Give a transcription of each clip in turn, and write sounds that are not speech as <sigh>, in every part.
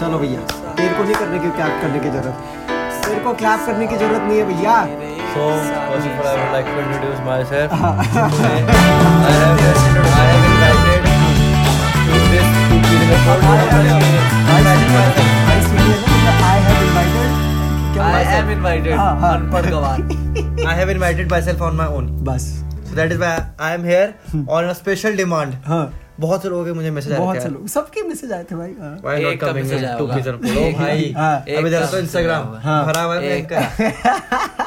चलो भैया देर को नहीं करने की क्या करने की ज़रूरत? सर को क्लैप करने की ज़रूरत नहीं है भैया। बस <laughs> <laughs> बहुत से लोगों के मुझे मैसेज आए थे सबके मैसेज आए थे भाई <laughs> भाई एक का टू किचन प्रो भाई। अभी जरा इंस्टाग्राम भरा हुआ है एक का।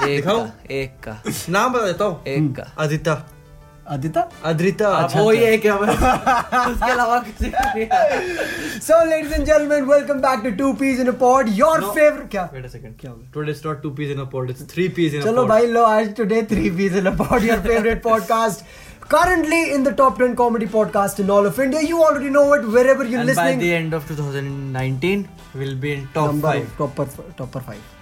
एक का एक का। नाम बता देता हूँ। एक का। हम्म। Aditya. Adita? Adita? <laughs> currently in the top 10 comedy podcast in all of India. You already know it wherever you're and listening. By the end of 2019, we'll be in top Number 5. Top, top 5.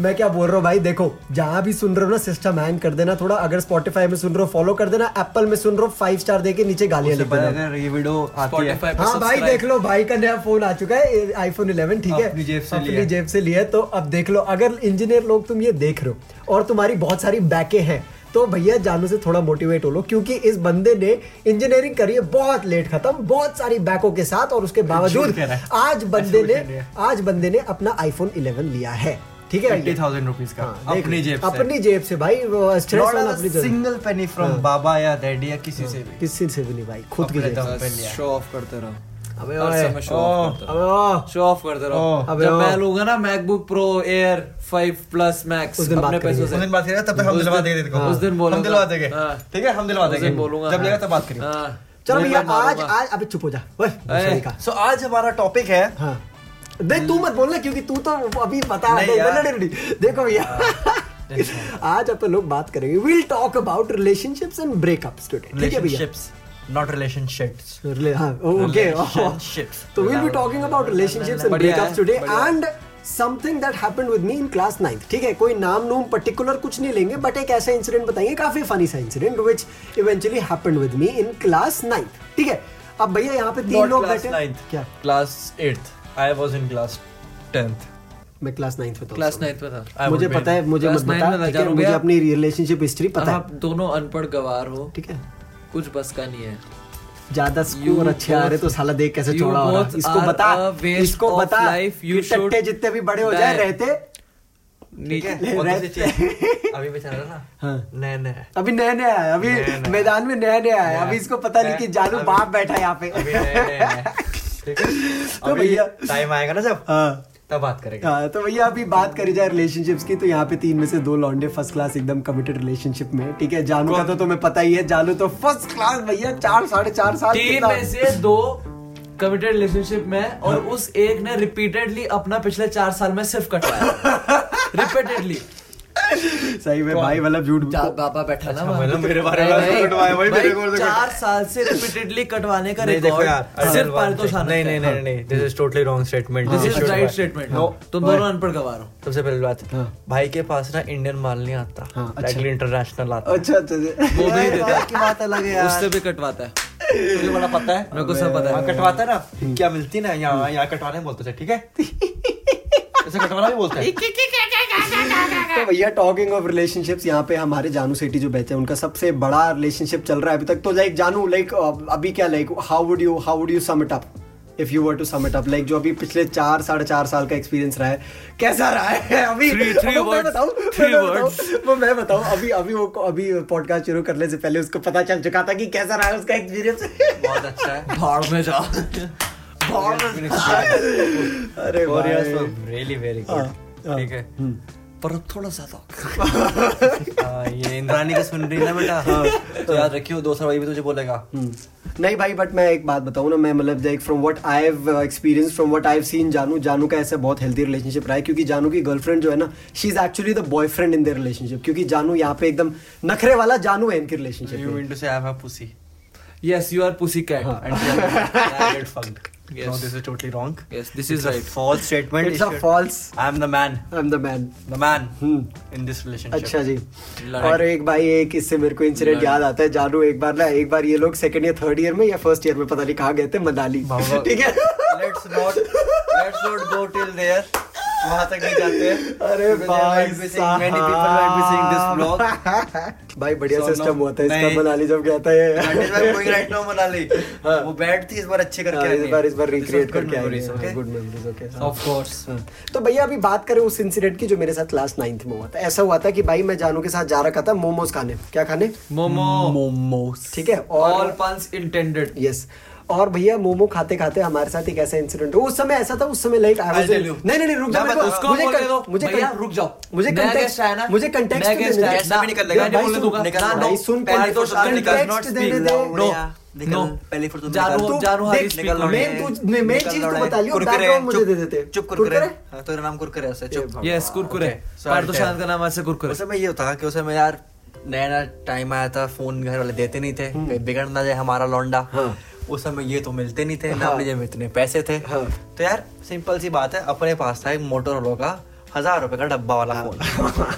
मैं क्या बोल रहा हूँ भाई देखो जहाँ भी सुन रहे हो ना सिस्टम हैंग कर देना थोड़ा अगर स्पॉटिफाई में सुन रहे हो फॉलो कर देना एप्पल में सुन रहे हो फाइव स्टार देके नीचे गालियाँ लिख देना। हाँ। भाई देख लो भाई का नया फ़ोन आ चुका है आईफोन 11 ठीक है? अपनी जेब से अपनी जेब लिया तो अब देख लो अगर इंजीनियर लोग तुम ये देख रहे हो और तुम्हारी बहुत सारी बैके हैं तो भैया जानू से थोड़ा मोटिवेट हो लो क्योंकि इस बंदे ने इंजीनियरिंग करी है बहुत लेट खत्म बहुत सारी बैकों के साथ और उसके बावजूद। आज बंदे ने। आज बंदे ने अपना आईफोन 11 लिया है। ठीक है का हाँ, अपनी जेब से। अपनी जेब से भाई अपनी सिंगल पेनी फ्रॉम बाबा या डैडी या किसी से भी। किसी से भी नहीं भाई खुद की जेब से। दम पे लिया। शो ऑफ़ करते रहो। अबे ओए, शो ऑफ़ करते अबे ओ, शो ऑफ़ करते रहो। ओह, अबे जब मैं लूँगा ना MacBook pro air 5 plus max अपने पैसों उस दिन बात करेंगे तब तक हम दिलवा देंगे तेरे उस दिन बोलूँगा। हम दिलवा देंगे। हाँ। ठीक है? हम दिलवा देंगे। बोलूँगा। जब हाँ। लेगा तब बात करिए। हाँ। चलो भैया आज आज अबे चुप हो जा। ओए सो आज हमारा टॉपिक है। हाँ। देख तू मत बोलना क्योंकि तू तो अभी बता देखो भैया। आज अपन लोग बात करेंगे। Will talk about relationships and breakups today ठीक है भैया? रिलेशनशिप्स नॉट रिलेशनशिप्स Rela- <laughs> हाँ okay Relationships. Will be talking about relationships and बढ़िया ब्रेकअप्स है, टुडे बढ़िया। And something that happened with me in class ninth ठीक है कोई नाम नूम पर्टिकुलर कुछ नहीं लेंगे बट एक ऐसा इंसिडेंट बताएँगे काफ़ी फनी सा incident which eventually happened with me in class ninth ठीक है अब भैया यहाँ पे तीन लोग class बैठे ninth. क्या? Class 8th I was in class 10th मैं क्लास नाइन्थ में था क्लास। 9th में था। मुझे पता है मुझे मत बता मुझे अपनी रिलेशनशिप हिस्ट्री पता है। आप दोनों अनपढ़ गवार हो। ठीक है। कुछ बस का नहीं है। ज़्यादा स्कोर अच्छे आ रहे तो साला देख कैसे छोड़ा हो रहा इसको बता इसको बता. You कि टट्टे जितने भी बड़े हो जाए रहते। है? अभी बेचारा ना? हाँ। नया नया अभी नया नया है अभी। मैदान में नया नया। है अभी इसको पता नहीं कि जानू बाप बैठा है यहाँ पे। <laughs> तो भैया- टाइम आएगा ना जब? हाँ। तब बात करेंगे। हाँ तो भैया अभी बात करी जाए रिलेशनशिप्स की तो यहाँ पे तीन में से दो लॉन्डे फ़र्स्ट क्लास एकदम कमिटेड रिलेशनशिप में ठीक है? जानू का तो तुम्हें पता ही है जानू तो फ़र्स्ट क्लास भैया चार साढ़े चार साल तीन में से दो कमिटेड रिलेशनशिप में और उस एक ने रिपीटेडली अपना पिछले चार साल में सिर्फ़ कटवाया। <laughs> रिपीटेडली सही में भाई मतलब झूठ बाबा बैठा ना अच्छा, मतलब मेरे बारे में कटवाया, भाई, मेरे को चार साल से रिपीटेडली कटवाने का रिकॉर्ड सिर्फ़ नहीं नहीं नहीं नहीं this is totally wrong statement this is right statement no तुम दोनों अनपढ़ गवार हो सबसे पहली बात हाँ। भाई के पास ना इंडियन माल नहीं आता हाँ, अच्छा। इंटरनेशनल आता। अच्छा अच्छा अच्छा। वो भी देता। है की बात अलग है उससे भी कटवाता है। <laughs> तुझे बड़ा पता है। मेरे को सब पता हाँ, है कटवाता है ना। क्या मिलती है ना यहाँ यहाँ कटवाने बोलते थे ठीक है? <laughs> ऐसे कटवाना भी बोलते हैं। तो भैया टॉकिंग ऑफ़ रिलेशनशिप्स यहाँ पे हमारे जानू सेठी जो बैठे हैं उनका सबसे बड़ा रिलेशनशिप चल रहा है अभी तक। तो लाइक जानू लाइक अभी क्या like how would you how would you sum it up if you were to sum it up like जो अभी पिछले चार साढ़े चार साल का एक्सपीरियंस रहा है कैसा रहा है? <laughs> अभी Three- three वो मैं words, बताऊँ, वो मैं बताऊँ, मैं बताऊँ अभी अभी वो अभी पॉडकास्ट शुरू करने से पहले उसको पता चल चुका था कि कैसा रहा है उसका एक्सपीरियंस बहुत अच्छा है। <laughs> भाड़ में जा भाड़ में जा। अरे भाई। हाँ, हाँ। ठीक है? पर अब थोड़ा सा तो। <laughs> हाँ, ये इंद्रानी का सुन रही ना बेटा? तो याद रखियो दो साल वही भी तुझे बोलेगा। हम्म। नहीं भाई बट मैं एक बात बताऊँ ना मैं मतलब like from what I have experience from what I have seen जानू जानू का ऐसा बहुत हेल्थी रिलेशनशिप रहा है क्योंकि जानू की गर्लफ्रेंड जो है ना she is actually the boyfriend in their relationship क्योंकि जानू यहाँ पे एकदम नखरे वाला जानू है इनकी relationship you mean to say I have a pussy yes you are pussy cat she had get fucked. Yes. No, this is totally wrong. Yes, this is It's a right. false statement. It's it's a should- false. I am the man. I'm the man. The man Hmm. in this relationship. अच्छा जी। और एक भाई एक इससे मेरे को incident याद आता है जानू एक बार ना एक बार ये लोग सेकंड या थर्ड ईयर में या फ़र्स्ट ईयर में पता नहीं कहाँ गए थे मनाली ठीक है Let's not. Let's not go till there. वहाँ तक नहीं जाते अरे भाई be seeing this vlog. साहब। <laughs> भाई बढ़िया सिस्टम हुआ था इसका मनाली जब गया था ये now मनाली. <laughs> हाँ। वो बैड थी इस बार अच्छे करके हाँ, आए इस बार इस बार रिक्रिएट करके okay? Good memories okay Of course. तो भैया अभी बात करें उस इंसिडेंट की जो मेरे साथ क्लास नाइन्थ में हुआ था ऐसा हुआ था कि भाई मैं जानू के साथ जा रखा था मोमोज खाने क्या खाने मोमो Momos. ठीक है All और puns intended. यस और भैया मोमो खाते खाते हमारे साथ एक ऐसा इंसिडेंट उस समय ऐसा था उस समय लाइक आई वाज नहीं नहीं नहीं रुक जा मैं मेरे को- बता- उसको मुझे मुझे भैया रुक जाओ। मुझे मुझे तो guest देने आया। दे। ना भी निकल लेगा, गाली भाई बोलने सुन, दूँगा निकल, ना, भाई सुन, पहले पहले तो तो निकल, not देने speak. दे। No, निकल, पहले फिर तुम जानू जानू देख, निकल। होना मैं। मेन चीज़ तो बता लियो, कुरकुरे, मुझे दे देते। चुप कुरकुरे। कुरकुरे? तेरा नाम कुरकुरे चुप। Yes, कुरकुरे। पर तो शांत का नाम ऐसे कुरकुरे। उस समय ये होता कि उस समय यार नया नया टाइम आया था फ़ोन घर वाले देते नहीं थे। बिगड़ ना जाए हमारा लौंडा हाँ। उस समय ये तो मिलते नहीं थे ना हाँ। अपनी जेब में इतने पैसे थे। हाँ। तो यार सिंपल सी बात है अपने पास था एक मोटोरोला का हज़ार रुपए का डब्बा वाला फ़ोन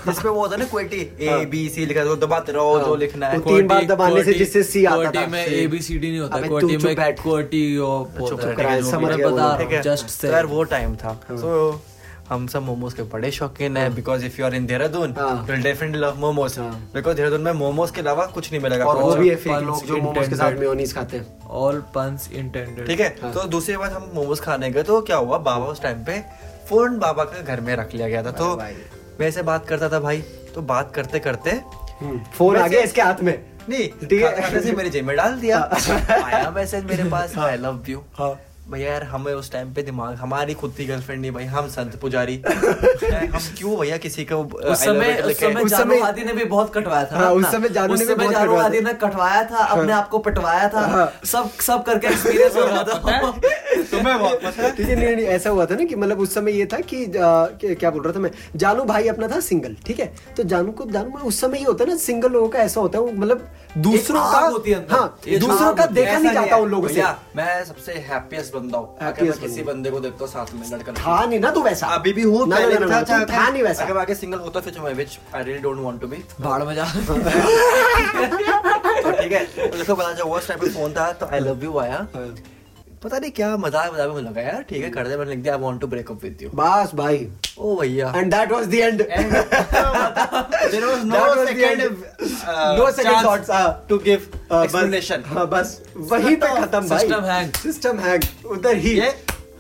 जिसपे वो होता है ना क्वेटी ए बी सी लिखा है, तो दबाते रहो जो लिखना है। वो तीन बार दबाने से जिससे C आता था। में ए बी सी डी नहीं होता। चुप में है। समझ बता है हूँ। जस्ट से यार वो टाइम था। तो हम सब मोमोज के बड़े शौकीन है because if you are in Dehradun हाँ। विल डेफिनेटली लव मोमोज हाँ। बिकॉज़ देहरादून में मोमोज के अलावा कुछ नहीं मिलेगा। और वो भी है फेक लोग जो मोमोज के साथ मेयोनीज खाते हैं। ऑल पन्स इंटेंडेड ठीक है? तो दूसरी बात हम मोमोज खाने गए तो क्या हुआ? बाबा उस टाइम पे फ़ोन बाबा के घर में रख लिया गया था। तो। मैं ऐसे बात करता था भाई तो बात करते करते फ़ोन आ गया इसके हाथ में। नहीं ठीक है। मेरी जेब में डाल दिया। आया मैसेज मेरे पास आई लव यू हाँ। भैया यार हमें उस टाइम पे दिमाग हमारी खुद की गर्लफ्रेंड नहीं भाई हम संत पुजारी। <laughs> हम क्यों भैया किसी को uh, उस समय उस समय जानू समय- ने भी बहुत कटवाया था हाँ, उस समय जानू ने भी बहुत जानू कटवाया था। ने कटवाया था अपने आप को पटवाया था हाँ। सब सब करके एक्सपीरियंस हो रहा था। तुम्हें बहुत है? <laughs> नहीं नहीं ऐसा हुआ था ना कि मतलब उस समय ये था कि क्या बोल रहा था मैं? जानू भाई अपना था सिंगल ठीक है? तो जानू को जानू उस समय ये होता है ना सिंगल लोगों का ऐसा होता है मतलब दूसरों का है हाँ दूसरों का देखा नहीं जाता उन लोगों से। मैं सबसे हैप्पीएस्ट बंदा हूँ। किसी बंदे। को देखता हूँ साथ में लड़का था नहीं ना तू वैसा। अभी भी हूँ था तू नहीं वैसा। अगर आगे सिंगल होता फिर मैं which I really don't want to be भाड़ में जा। तो <laughs> ठीक है? तो देखो पता जब वो उस टाइम फ़ोन था तो आई लव यू आया। पता नहीं क्या मज़ाक मज़ाक में लगा यार ठीक है कर दे मैंने लिख दिया I want to break up with you बस भाई। ओ भैया। And that was the end there was no second no second thoughts to give explanation second chance thoughts, to give explanation. बस, वहीं पे खत्म भाई। सिस्टम हैंग सिस्टम हैंग उधर ही।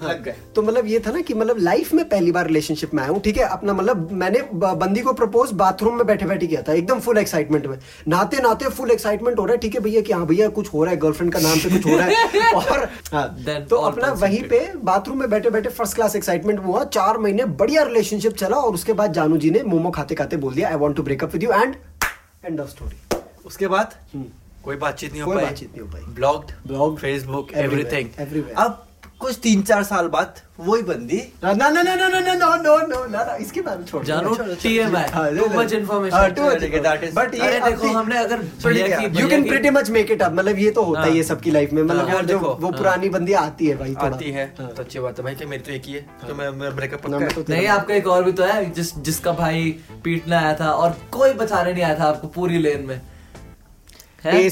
हाँ। गए। तो मतलब ये था ना कि मतलब लाइफ में पहली बार रिलेशनशिप में आया हूँ ठीक है? अपना मतलब मैंने बंदी को प्रपोज बाथरूम में बैठे बैठे किया था एकदम फुल एक्साइटमेंट में। नहाते नहाते फुल एक्साइटमेंट हो रहा है ठीक है भैया कि हाँ भैया कुछ हो रहा है गर्लफ्रेंड का नाम पे कुछ हो रहा है। <laughs> और हाँ, Then तो अपना. वहीं पे बाथरूम में बैठे बैठे फ़र्स्ट क्लास एक्साइटमेंट हुआ चार महीने बढ़िया रिलेशनशिप चला और उसके बाद जानू जी ने मोमो खाते खाते बोल दिया I want to breakup with you and end of story उसके बाद? कोई बातचीत नहीं हो पाई। Blocked Blocked. फेसबुक एवरीथिंग अब कुछ तीन चार साल बाद वही बंदी ना ना ना ना ना ना ना नो नो नो ना ना इसके बारे में छोड़ जानू हाँ. हाँ, too much ठीक है, that is- बट ये देखो हमने अगर you can pretty much make it up मतलब ये तो होता ही है हाँ। सबकी लाइफ में मतलब हाँ, यार जो वो हाँ। पुरानी बंदी आती है भाई आती है हाँ। तो अच्छी बात है भाई कि मेरी तो एक ही है तो मैं मेरा ब्रेकअप पक्का तो है नहीं आपका एक और भी तो है जिस जिसका भाई पीटने आया था और कोई बचाने नहीं आया था आपको पूरी लेन में है?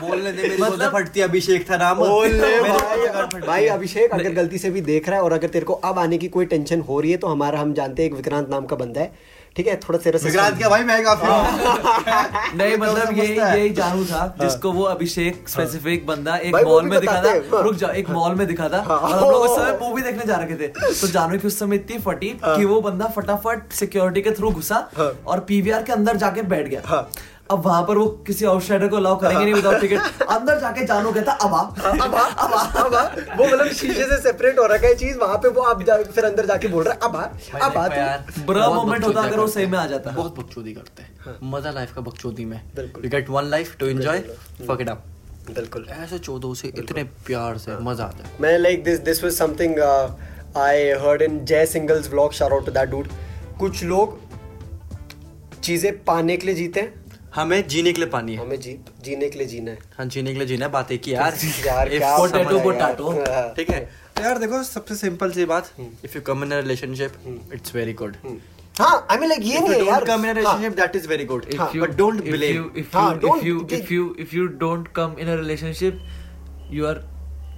बोलने दे मेरी मतलब- फटती अभिषेक था नाम। ओले भाई बोलने भाई अभिषेक अगर गलती से भी देख रहा है और अगर तेरे को अब आने की कोई टेंशन हो रही है तो हमारा हम जानते हैं एक विक्रांत नाम का बंदा है। ठीक है थोड़ा तेरा विक्रांत क्या भाई मैं काफ़ी हाँ। <laughs> नहीं मतलब यही समझता यही जानू था जिसको वो अभिषेक स्पेसिफिक बंदा एक मॉल में दिखा था हाँ। रुक जाओ एक मॉल में दिखा था हाँ। और हम लोग उस समय मूवी देखने जा रहे थे। तो जानू की उस समय इतनी फटी कि वो बंदा फटाफट सिक्योरिटी के थ्रू घुसा हाँ। और पीवीआर के अंदर जाके बैठ गया। हाँ। अब वहाँ पर वो किसी आउटसाइडर को अलाउ करेंगे नहीं विदाउट टिकट <laughs> अंदर जाके जानू कहता अब आ अब आ, अब आ, अब वो मतलब शीशे से सेपरेट हो रखा है चीज़ वहाँ पे वो अब जा, फिर अंदर जाके बोल रहा है अब आ अब आ बुरा मोमेंट होता अगर वो सही में आ जाता। बहुत बकचोदी करते हैं। मज़ा लाइफ का बकचोदी में। You get one life to enjoy fuck it up बिल्कुल। ऐसे चौदह से इतने प्यार से मज़ा आता है। मैं like this this was something I heard in Jai singles vlog shout out to that dude कुछ लोग चीज़ें पाने के लिए जीते हैं हमें जीने के लिए पानी है। हमें जी जीने के लिए जीना है। हाँ जीने के लिए जीना है बात एक <laughs> <laughs> यार। potato. यार। हाँ। ठीक है। तो यार देखो सबसे सिंपल सी बात if you come in a relationship it's very good हाँ आई मीन लाइक ये नहीं है यार। Come in a relationship that is very good but don't blame you if हाँ, you don't- if you कि- if you if you don't come in a relationship you are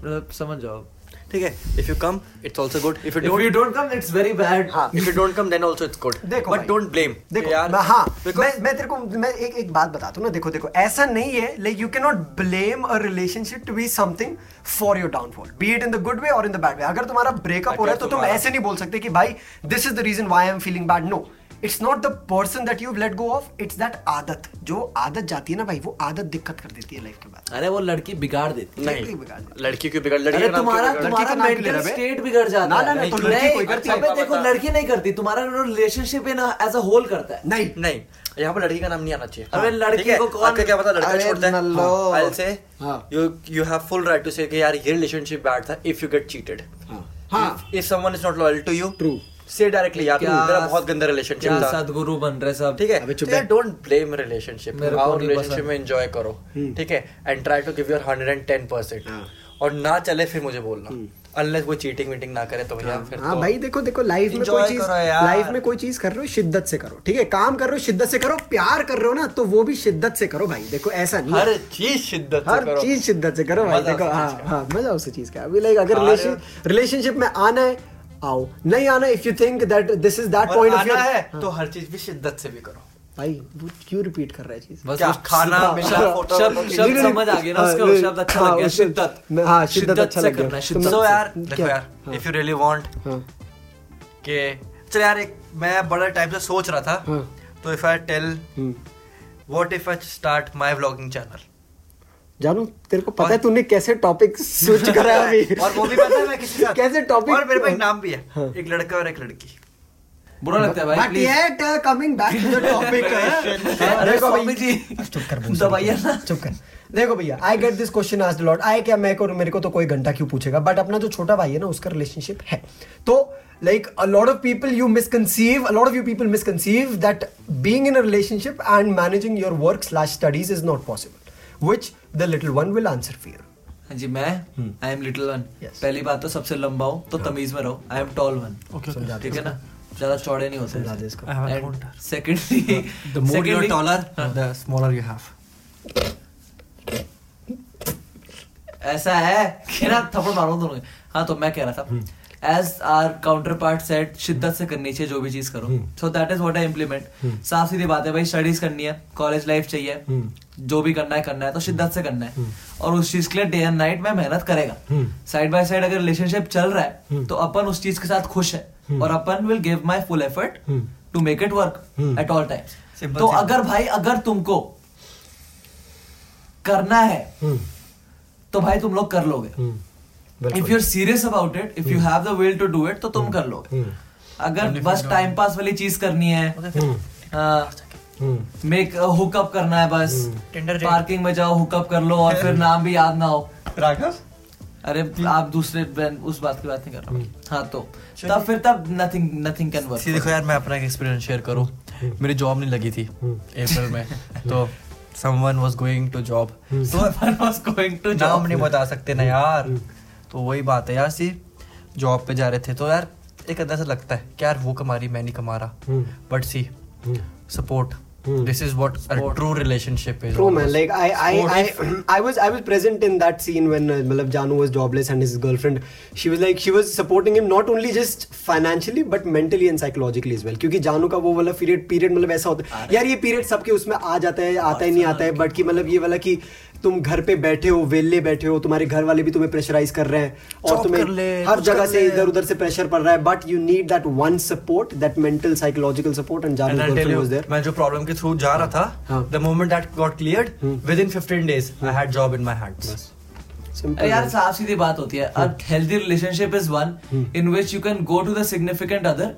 मतलब समझ जाओ। ठीक है? If you come it's also good if you if you don't don't come it's very bad. हाँ if you don't come then also it's good देखो but don't blame देखो यार हाँ मैं मैं तेरे को मैं एक एक बात बताता हूँ ना देखो देखो ऐसा नहीं है like you can not blame a relationship to be something for your downfall be it in the good way और इन द बैड वे अगर तुम्हारा ब्रेकअप हो रहा है तो तुम ऐसे नहीं बोल सकते कि भाई this is the reason why I am feeling bad no it's not the person that you let go of it's that आदत। जो आदत जाती है ना भाई वो आदत दिक्कत कर देती है लाइफ के बाद। अरे वो लड़की बिगाड़ देती है। लड़की नहीं बिगाड़ लड़की क्यों बिगड़ लड़की अरे का नाम क्यों तुम्हारा बिगड़? लड़की का तुम्हारा मेंटल स्टेट बिगड़ जाता है। ना, ना, तो नहीं, लड़की कोई करती है। देखो लड़की नहीं करती तुम्हारा relationship in as a whole करता है। नहीं। नहीं यहाँ पर लड़की का नाम नहीं आना चाहिए। अबे लड़की को कौन- क्या पता लड़का छोड़ता है। आई से हाँ। You you have full right to say कि यार ये रिलेशनशिप बैड था इफ़ यू गेट चीटेड हाँ। If someone is not loyal to you True. Say directly यार मेरा बहुत गंदा रिलेशनशिप था। सदगुरु बन रहे सब? ठीक है तो यार डोंट ब्लेम रिलेशनशिप आओ रिलेशनशिप में एंजॉय करो ठीक है? And try to give your 110% हाँ। और ना चले फिर मुझे बोलना। अनलेस वो चीटिंग वीटिंग ना करे तो भैया फिर हाँ तो भाई देखो देखो लाइफ में कोई चीज़ लाइफ में कोई चीज़ कर रहे हो शिद्दत से करो ठीक है? काम कर रहे हो शिद्दत से करो प्यार कर रहे हो ना तो वो भी शिद्दत से करो भाई। देखो ऐसा नहीं हर चीज़ शिद्दत से हर चीज़ शिद्दत से करो भाई देखो हाँ। हाँ मज़ा उसी चीज़ का अभी लाइक अगर हो। रिलेशनशिप में आना है आओ नहीं आना if you think that this is that point of आना है हाँ। तो हर चीज़ भी शिद्दत से भी करो भाई वो क्यों रिपीट कर रहा है चीज़ बस खाना हाँ, शब्द- फोटो- शब्द समझ आ गया ना हाँ, उसका शब्द अच्छा लग गया शिद्दत मैं- हाँ, शिद्दत अच्छा लग गया। है, शिद्दत सो यार देखो यार। इफ़ यू रियली वांट कि चल यार एक मैं बड़ा टाइम से सोच रहा था। तो if I tell. What if I start my vlogging channel जानू तेरे को पता और- है तूने कैसे टॉपिक स्विच <laughs> करा है अभी? और वो भी पता है मैं किसी का कैसे टॉपिक और मेरे पास नाम भी है हाँ। एक लड़का और एक लड़की। बुरा लगता है भाई but yet coming back to the topic अरे देखो स्वामी भाई जी चुप कर बोल दबाइए ना। चुप कर। देखो भैया I get this question asked lot I क्या मैं को मेरे को तो कोई घंटा क्यों पूछेगा? बट अपना जो छोटा भाई है ना उसका रिलेशनशिप है। तो like a lot of people you misconceive a lot of you people misconceive that being in a relationship and managing your work slash studies is not possible. Which the little one will answer for you. हाँ जी मैं? I am little one पहली बात तो सबसे लंबा हूँ तो तमीज में रहो। आई एम टॉल वन समझा ठीक है ना? ज़्यादा चौड़े नहीं होते समझा दे इसको। Secondly <laughs> the more you're taller the smaller you have. ऐसा है कि ना थप्पड़ मारो दोनों। हाँ तो मैं कह रहा। था। As our counter part set शिद्दत से करनी चाहिए जो भी चीज़ करो। So that is what I implement साफ़ सीधी बात है भाई स्टडीज़ करनी है। कॉलेज लाइफ चाहिए। हम्म। जो भी करना है करना है तो शिद्दत से करना है। और उस चीज़ के लिए डे एंड नाइट में मेहनत करेगा। हम्म। साइड बाय साइड अगर रिलेशनशिप चल रहा है तो अपन उस चीज़ के साथ खुश है। और अपन will give my full effort hmm. To make it work hmm. At all Simple, तो अगर भाई अगर तुमको करना है हम्म, तो भाई तुम लोग कर लोगे। हम्म, if. You are serious about it if you have the will to do it तो तुम कर लोगे। हम्म, अगर बस टाइम पास वाली चीज़ करनी है हम्म, हम्म, मेक हुकअप करना है बस। Tinder पार्किंग में जाओ हुकअप कर लो और फिर नाम भी याद ना हो। राघव अरे आप दूसरे उस बात की बात नहीं कर रहा हाँ। तो तब फिर तब नथिंग नथिंग कैन सी देखो यार मैं अपना एक एक्सपीरियंस शेयर करूँ। मेरी जॉब नहीं लगी थी अप्रैल में। <laughs> तो someone was going to job तो वर्क गोइंग टू नाम नहीं बता सकते ना यार। तो वही बात है यार सी। जॉब पे जा रहे थे। तो यार एक अंदर से लगता है कि यार वो कमा रही मैं नहीं कमा रहा। हम्म, but see hmm. Support Hmm. This is what what a true relationship is. True man, like I, I, I, I was, I was present in that scene when uh, Malab Janu was jobless and his girlfriend, she was like, she was supporting him not only just financially but mentally and psychologically as well. क्योंकि जानू का वो वाला period period मतलब ऐसा होता है यार ये पीरियड सबके उसमें आ जाता है आता ही नहीं आता है बट कि मतलब ये वाला कि तुम घर पे बैठे हो वेले बैठे हो तुम्हारे घर वाले भी तुम्हें प्रेशराइज कर रहे हैं और तुम्हें हर जगह से इधर उधर से प्रेशर पड़ रहा है but you need that one support that mental psychological support and जानू मैं जो प्रॉब्लम के थ्रू जा रहा था। The moment that got clear within 15 days I had job in my hands यार साफ़ सीधी बात होती है a healthy relationship is one in which you can go to the significant other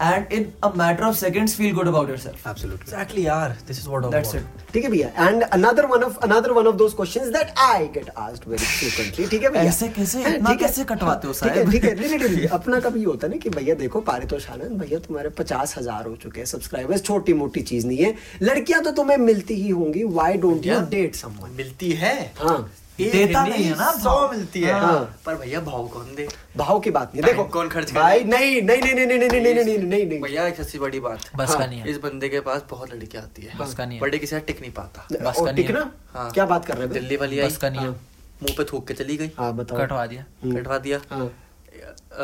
and in a matter of seconds feel good about yourself. Absolutely. Exactly, यार. This is what I That's want. it. ठीक है भैया and another one of another one of those questions that I get asked very frequently ठीक है भैया ऐसे कैसे? हाँ, इतना कैसे कटवाते हो, साहब ठीक है ठीक है नहीं नहीं नहीं अपना कभी होता है ना कि भैया देखो पारितोष आनंद भैया तुम्हारे पचास हज़ार हो चुके हैं सब्सक्राइबर्स छोटी मोटी चीज़ नहीं है लड़कियाँ तो तुम्हें मिलती ही होंगी why don't you date someone मिलती है हाँ देता नहीं, है ना सौ भाव। मिलती है हाँ। पर भैया भाव कौन दे भाव की बात नहीं देखो कौन खर्च भाई नहीं नहीं नहीं नहीं नहीं नहीं नहीं नहीं नहीं नहीं भैया एक सबसे बड़ी बात बस हाँ, का नहीं है इस बंदे के पास बहुत लड़कियाँ आती है बस का नहीं है। बड़े किसी टिक नहीं पाता बस का नहीं है। हाँ। क्या बात कर रहे हैं दिल्ली वाली बस का नहीं है। मुँह पे थूक के चली गई हाँ बताओ कटवा दिया हम्म। कटवा दिया हाँ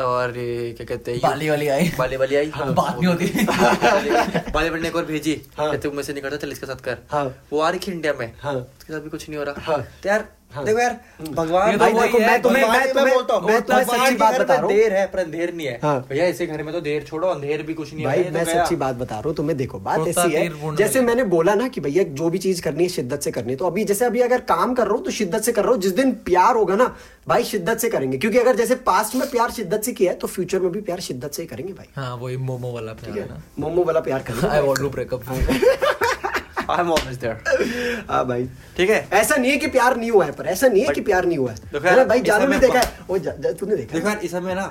और क्या कहते हैं बाली वाली आई। बाली वाली आई हाँ, बात नहीं होती। <laughs> बाली वाली ने एक और भेजी हाँ। कहते मुझसे नहीं करता चल इसके साथ कर हाँ। वो आ रही थी इंडिया में हाँ। उसके साथ भी कुछ नहीं हो रहा हाँ। तो यार हाँ। देखो यार भगवान तो भाई देखो मैं तुम्हें मैं तुम्हें बोलता हूँ, मैं तुम्हें सच्ची बात बता रहा हूँ। देर है पर अंधेर नहीं है। हाँ। भैया इसे घर में तो देर छोड़ो अंधेर भी कुछ नहीं है। भाई तो मैं सच्ची बात बता रहा हूँ तुम्हें देखो बात ऐसी है जैसे मैंने बोला ना कि भैया जो भी चीज़ करनी है शिद्दत से करनी है तो अभी जैसे अभी अगर काम कर रहा हूँ तो शिद्दत से कर रहा हूँ जिस दिन प्यार होगा ना भाई शिद्दत से करेंगे। क्योंकि अगर जैसे पास्ट में प्यार शिद्दत से किया है तो फ्यूचर में भी प्यार शिद्दत से ही करेंगे भाई। हाँ वही मोमो वाला प्यार है ना। मोमो वाला प्यार करना I want to break up I am always there हाँ भाई। ठीक है? ऐसा नहीं है कि प्यार नहीं हुआ है पर ऐसा नहीं है कि प्यार नहीं हुआ है। भाई जानू ने देखा है। वो तूने देखा देखो है? इस समय ना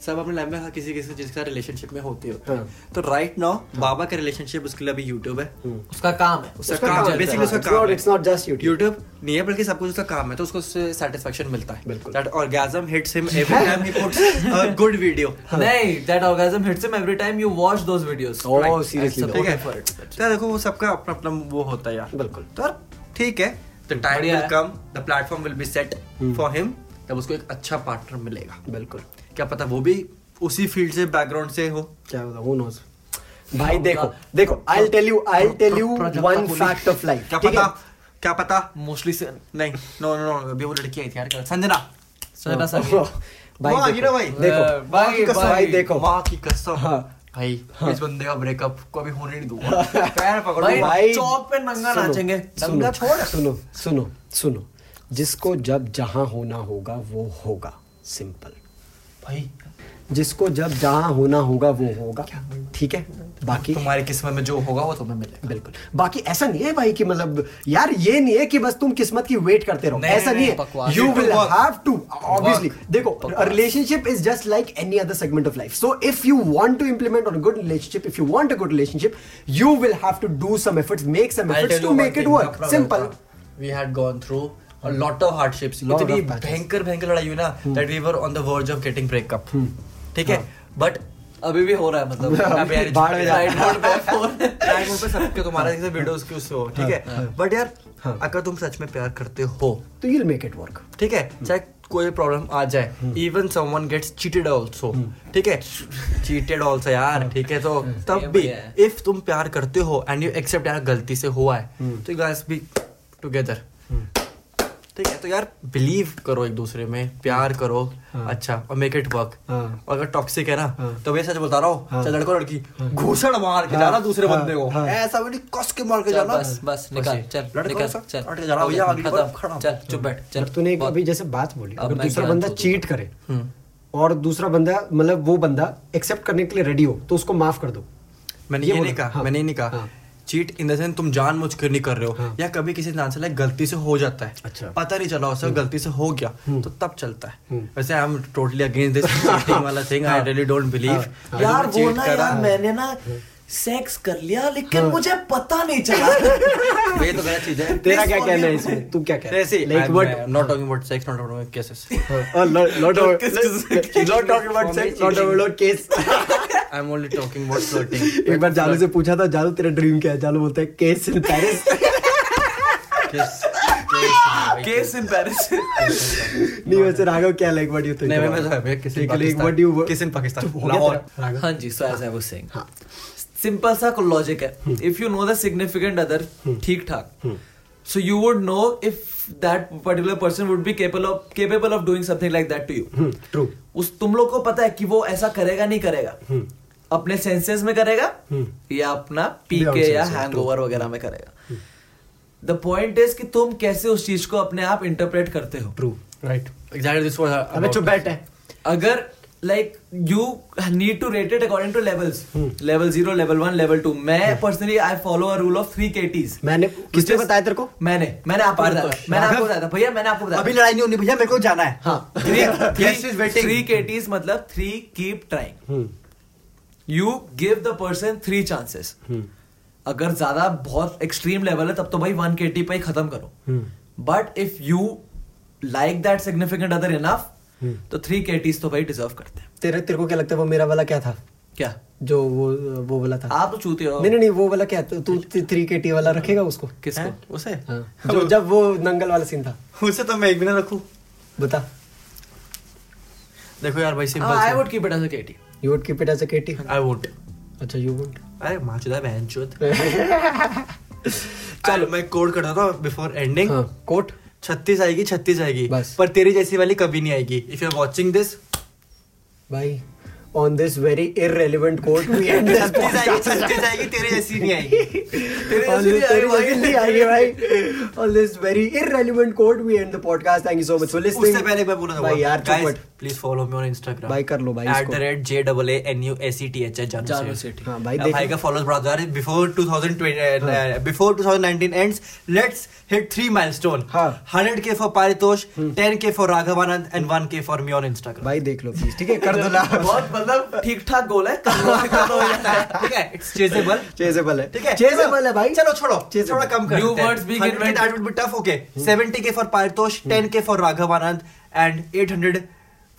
सब अपने लाइफ में किसी किसी चीज़ का रिलेशनशिप में होते हो। हाँ। तो राइट नाउ बाबा का रिलेशनशिप उसके लिए अभी यूट्यूब है। उसका काम है। उसका उसका काम है। है, बेसिकली हाँ, उसका काम है। it's not just YouTube. YouTube नहीं है बल्कि सब कुछ उसका काम है तो उसको उससे सेटिस्फेक्शन मिलता है। बिल्कुल। That orgasm hits him every time he puts a good video नहीं that orgasm hits him every time you watch those videos Oh, seriously, ठीक है. तो देखो वो सबका अपना अपना वो होता है यार। बिल्कुल। तो ठीक है। The time will come the platform will be set for him तब उसको एक अच्छा पार्टनर मिलेगा। बिल्कुल। क्या पता वो भी उसी फ़ील्ड से बैकग्राउंड से हो। क्या होगा who knows? भाई देखो देखो I tell you I tell you one fact of life क्या पता क्या पता मोस्टली से नहीं नो नो नो अभी वो लड़की आई थी यार क्या- संजना। सर <laughs> भाई देखो, भाई। देखो की भाई, कसम भाई देखो। माँ की कसम। हाँ। भाई इस बंदे का ब्रेकअप को अभी होने नहीं दूँगा। पैर पकड़ो भाई, भाई चौक पे नंगा नाचेंगे। नंगा छोड़। सुनो सुनो सुनो। जिसको जब जहाँ होना होगा वो होगा। सिंपल भाई। जिसको जब जहाँ होना होगा वो होगा। ठीक है? बाकी तुम्हारी किस्मत में जो होगा वो तुम्हें मिलेगा। बिल्कुल। बाकी ऐसा नहीं है भाई कि मतलब यार ये नहीं है कि बस तुम किस्मत की वेट करते रहो। ऐसा नहीं, नहीं है। You will have to obviously देखो relationship is just like any other segment of life so if you want to implement on good relationship if you want a good relationship you will have to do some efforts make some efforts to make it work simple बताता। We had gone through a lot of hardships. Lot इतनी. भयंकर भयंकर लड़ाई हुई ना that we were on the verge of getting breakup. ठीक है? But अभी भी हो रहा है मतलब। <laughs> <laughs> सबके तुम्हारा जैसे वीडियोस के उससे हो? ठीक है? बट यार अगर तुम सच में प्यार करते हो तो you'll make it work ठीक है? चाहे कोई प्रॉब्लम आ जाए even someone gets cheated also ठीक है? चीटेड आल्सो यार ठीक है? तो तब भी इफ़ तुम प्यार करते हो एंड यू एक्सेप्ट यार गलती से हुआ है तो यू गाइस बी टुगेदर ठीक है तो यार बिलीव करो एक दूसरे में प्यार करो हाँ. अच्छा और मेक इट वर्क हाँ। और अगर टॉक्सिक है ना हाँ। तो मैं सच बता रहा हूँ हाँ। चाहे लड़का लड़की घूसड़ मार के हाँ। जाना दूसरे हाँ। बंदे को हाँ। ऐसा भी नहीं कस के मार के जाना बस बस निकल चल लड़का निकल चल हट के जाना भैया अगली बार खत्म खड़ा चल चुप बैठ चल तूने एक अभी जैसे बात बोली अगर दूसरा बंदा चीट करे हम्म। और दूसरा बंदा मतलब वो बंदा एक्सेप्ट करने के लिए रेडी हो तो उसको माफ़ कर दो मैंने ये नहीं कहा हाँ, मैंने ये नहीं कहा हाँ। चीट इन देंस सेंस तुम जान मुझ कर नहीं कर रहे हो हाँ। या कभी किसी इंसान से लाइक गलती से हो जाता है। अच्छा। पता नहीं चला उसे गलती से हो गया तो तब चलता है। हम्म। वैसे I am totally against this cheating वाला thing I really don't believe हाँ। यार वो ना यार मैंने ना सेक्स कर लिया लेकिन हाँ. मुझे पता नहीं चला। <laughs> ये तो गलत चीज़ है। तेरा क्या कहना है इसमें? तू क्या कहना ऐसे है। Like what not talking about sex not about cases not not talking about sex not about case I am only talking about flirting एक बार जालू से पूछा था जालू तेरा ड्रीम क्या है? जालू बोलता है case in Paris case in Paris नहीं वैसे राघव क्या लाइक व्हाट यू थिंक नहीं मैं तो है भैया किस व्हाट यू किस इन पाकिस्तान लाहौर। लाहौर हाँ जी so as I was saying हाँ। सिंपल सा लॉजिक है। If you know the significant other ठीक ठाक so you would know if that particular person would be capable of capable of doing something like that to you true उस तुम लोग को पता है कि वो ऐसा करेगा नहीं करेगा। अपने सेंसेस में करेगा हम्म। या अपना पीके या हैंगओवर वगैरह में करेगा। द पॉइंट इज़ कि तुम कैसे उस चीज़ को अपने आप इंटरप्रेट करते हो। True right exactly this was अबे चुप बैठ। है अगर like you need to rate it according to levels level zero level one level two मैं personally I follow a rule of three KTs मैंने किसने बताया तेरे को? मैंने मैंने आपको बताया मैंने आपको बताया भैया मैंने आपको बताया अभी लड़ाई नहीं होनी भैया मेरे को जाना है। <laughs> थ्री केटीज मतलब three keep trying you give the person three chances अगर ज़्यादा बहुत एक्सट्रीम लेवल है तब तो भाई वन केटी पर ही खत्म करो। But if you like that significant other enough तो थ्री के तो भाई डिजर्व करते हैं। तेरे तेरे को क्या लगता है वो मेरा वाला क्या था? क्या? जो वो वो वाला था। आप तो चूते हो। नहीं नहीं नहीं वो वाला क्या? तू तू थ्री के टी वाला रखेगा उसको? किसको? हैं? उसे? हाँ। जो जब वो नंगल वाला सीन था। उसे तो मैं एक भी ना रखूँ। बता। देखो यार भाई simple I would keep it as a KT you would keep it as a KT I won't अच्छा यू वुड अरे माचुदा बहन चोद <laughs> चलो मैं कोड करता था बिफोर एंडिंग हाँ कोट छत्तीस आएगी छत्तीस आएगी। बस। पर तेरी जैसी वाली कभी नहीं आएगी। If you are watching this भाई on this very irrelevant quote we end this छत्तीस आएगी छत्तीस आएगी तेरी जैसी नहीं आएगी। तेरी जैसी नहीं आएगी। भाई on this very irrelevant quote we end the podcast thank you so much for listening उससे पहले मैं बोलना चाहूँगा भाई यार चुप please follow me on Instagram भाई कर लो भाई at the rate J double A N U S C T H H Janu Janu Sethi. हाँ, भाई भाई भाई का फॉलोअर्स बढ़ा जा रहे before 2020 before 2019 ends let's hit three milestone हाँ। 100 के फॉर पारितोष 10 के फॉर राघवानंद एंड 1 के फॉर मी ऑन इंस्टाग्राम भाई देख लो प्लीज़ ठीक है? कर दो <laughs> ना। बहुत मतलब ठीक ठाक गोल है कर लो, कर लो। <laughs> ठीक है? इट्स चेजेबल चेजेबल है। ठीक है? चेजेबल है भाई। चलो छोड़ो। थोड़ा कम कर New देते हैं। words being 100 के invented. that would be tough okay. 70 K for Paritosh 10 के for Raghav Anand and 800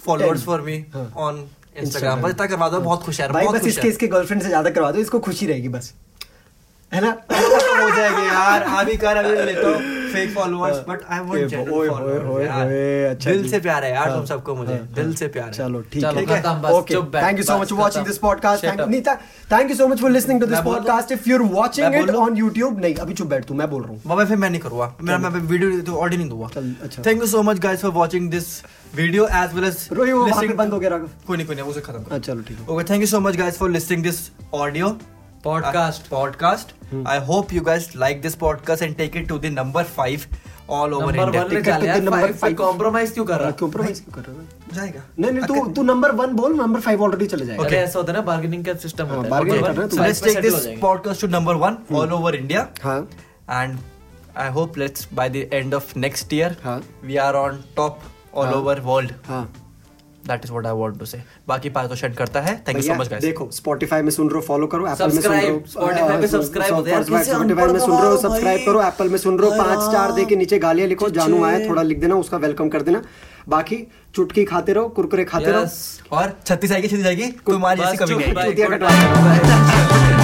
followers 10. For me हाँ. On Instagram. इंस्टाग्राम बस इतना करवा दो बहुत खुश है भाई बस इसके इसके गर्लफ्रेंड से ज़्यादा करवा दो इसको खुशी रहेगी बस है ना <laughs> हो जाएगी यार अभी कर अभी ले तो fake followers but I want genuine followers दिल से प्यार है यार हाँ, तुम सबको मुझे हाँ, दिल हाँ। से प्यार है। चलो ठीक है। Okay thank you so much for watching this podcast thank thank you so much for listening to this? Podcast if you are watching it on YouTube नहीं अभी चुप बैठ तू मैं बोल रहा हूँ। बाबा फिर मैं नहीं करूँगा। मेरा मैं वीडियो तो ऑडियो नहीं दूँगा। अच्छा। Thank you so much guys for watching this video as well as रोही वो बंद हो गया राघव। कोई नहीं कोई नहीं उसे खत्म कर। चलो ठीक है। Okay, thank you so much, guys, for listening this audio. Podcast podcast I hope you guys like this podcast and take it to the five all over India क्यों कर रहा? हाँ, है कॉम्प्रोमाइज क्यों कर रहा है? जाएगा। नहीं नहीं तू तू नंबर 1 नंबर ऑलरेडी चले जाएगा। ऐसा होता है ना बार्गेनिंग का सिस्टम होता है and I hope let's That is what I want to say बाकी पारितोषण करता है. Thank you so much guys देखो Spotify में सुन रहे हो फॉलो करो Apple में सुन रहे हो Spotify पे सब्सक्राइब हो अनपढ़ में सुन रहे हो सब्सक्राइब करो Apple में सुन रहे हो पाँच स्टार दे के नीचे गालियाँ लिखो जानू आए थोड़ा लिख देना उसका वेलकम कर देना। बाकी चुटकी खाते रहो कुरकुरे खाते रहो। और छत्तीस आएगी छत्तीस आएगी तुम्हारी जैसी कभी नहीं। <laughs>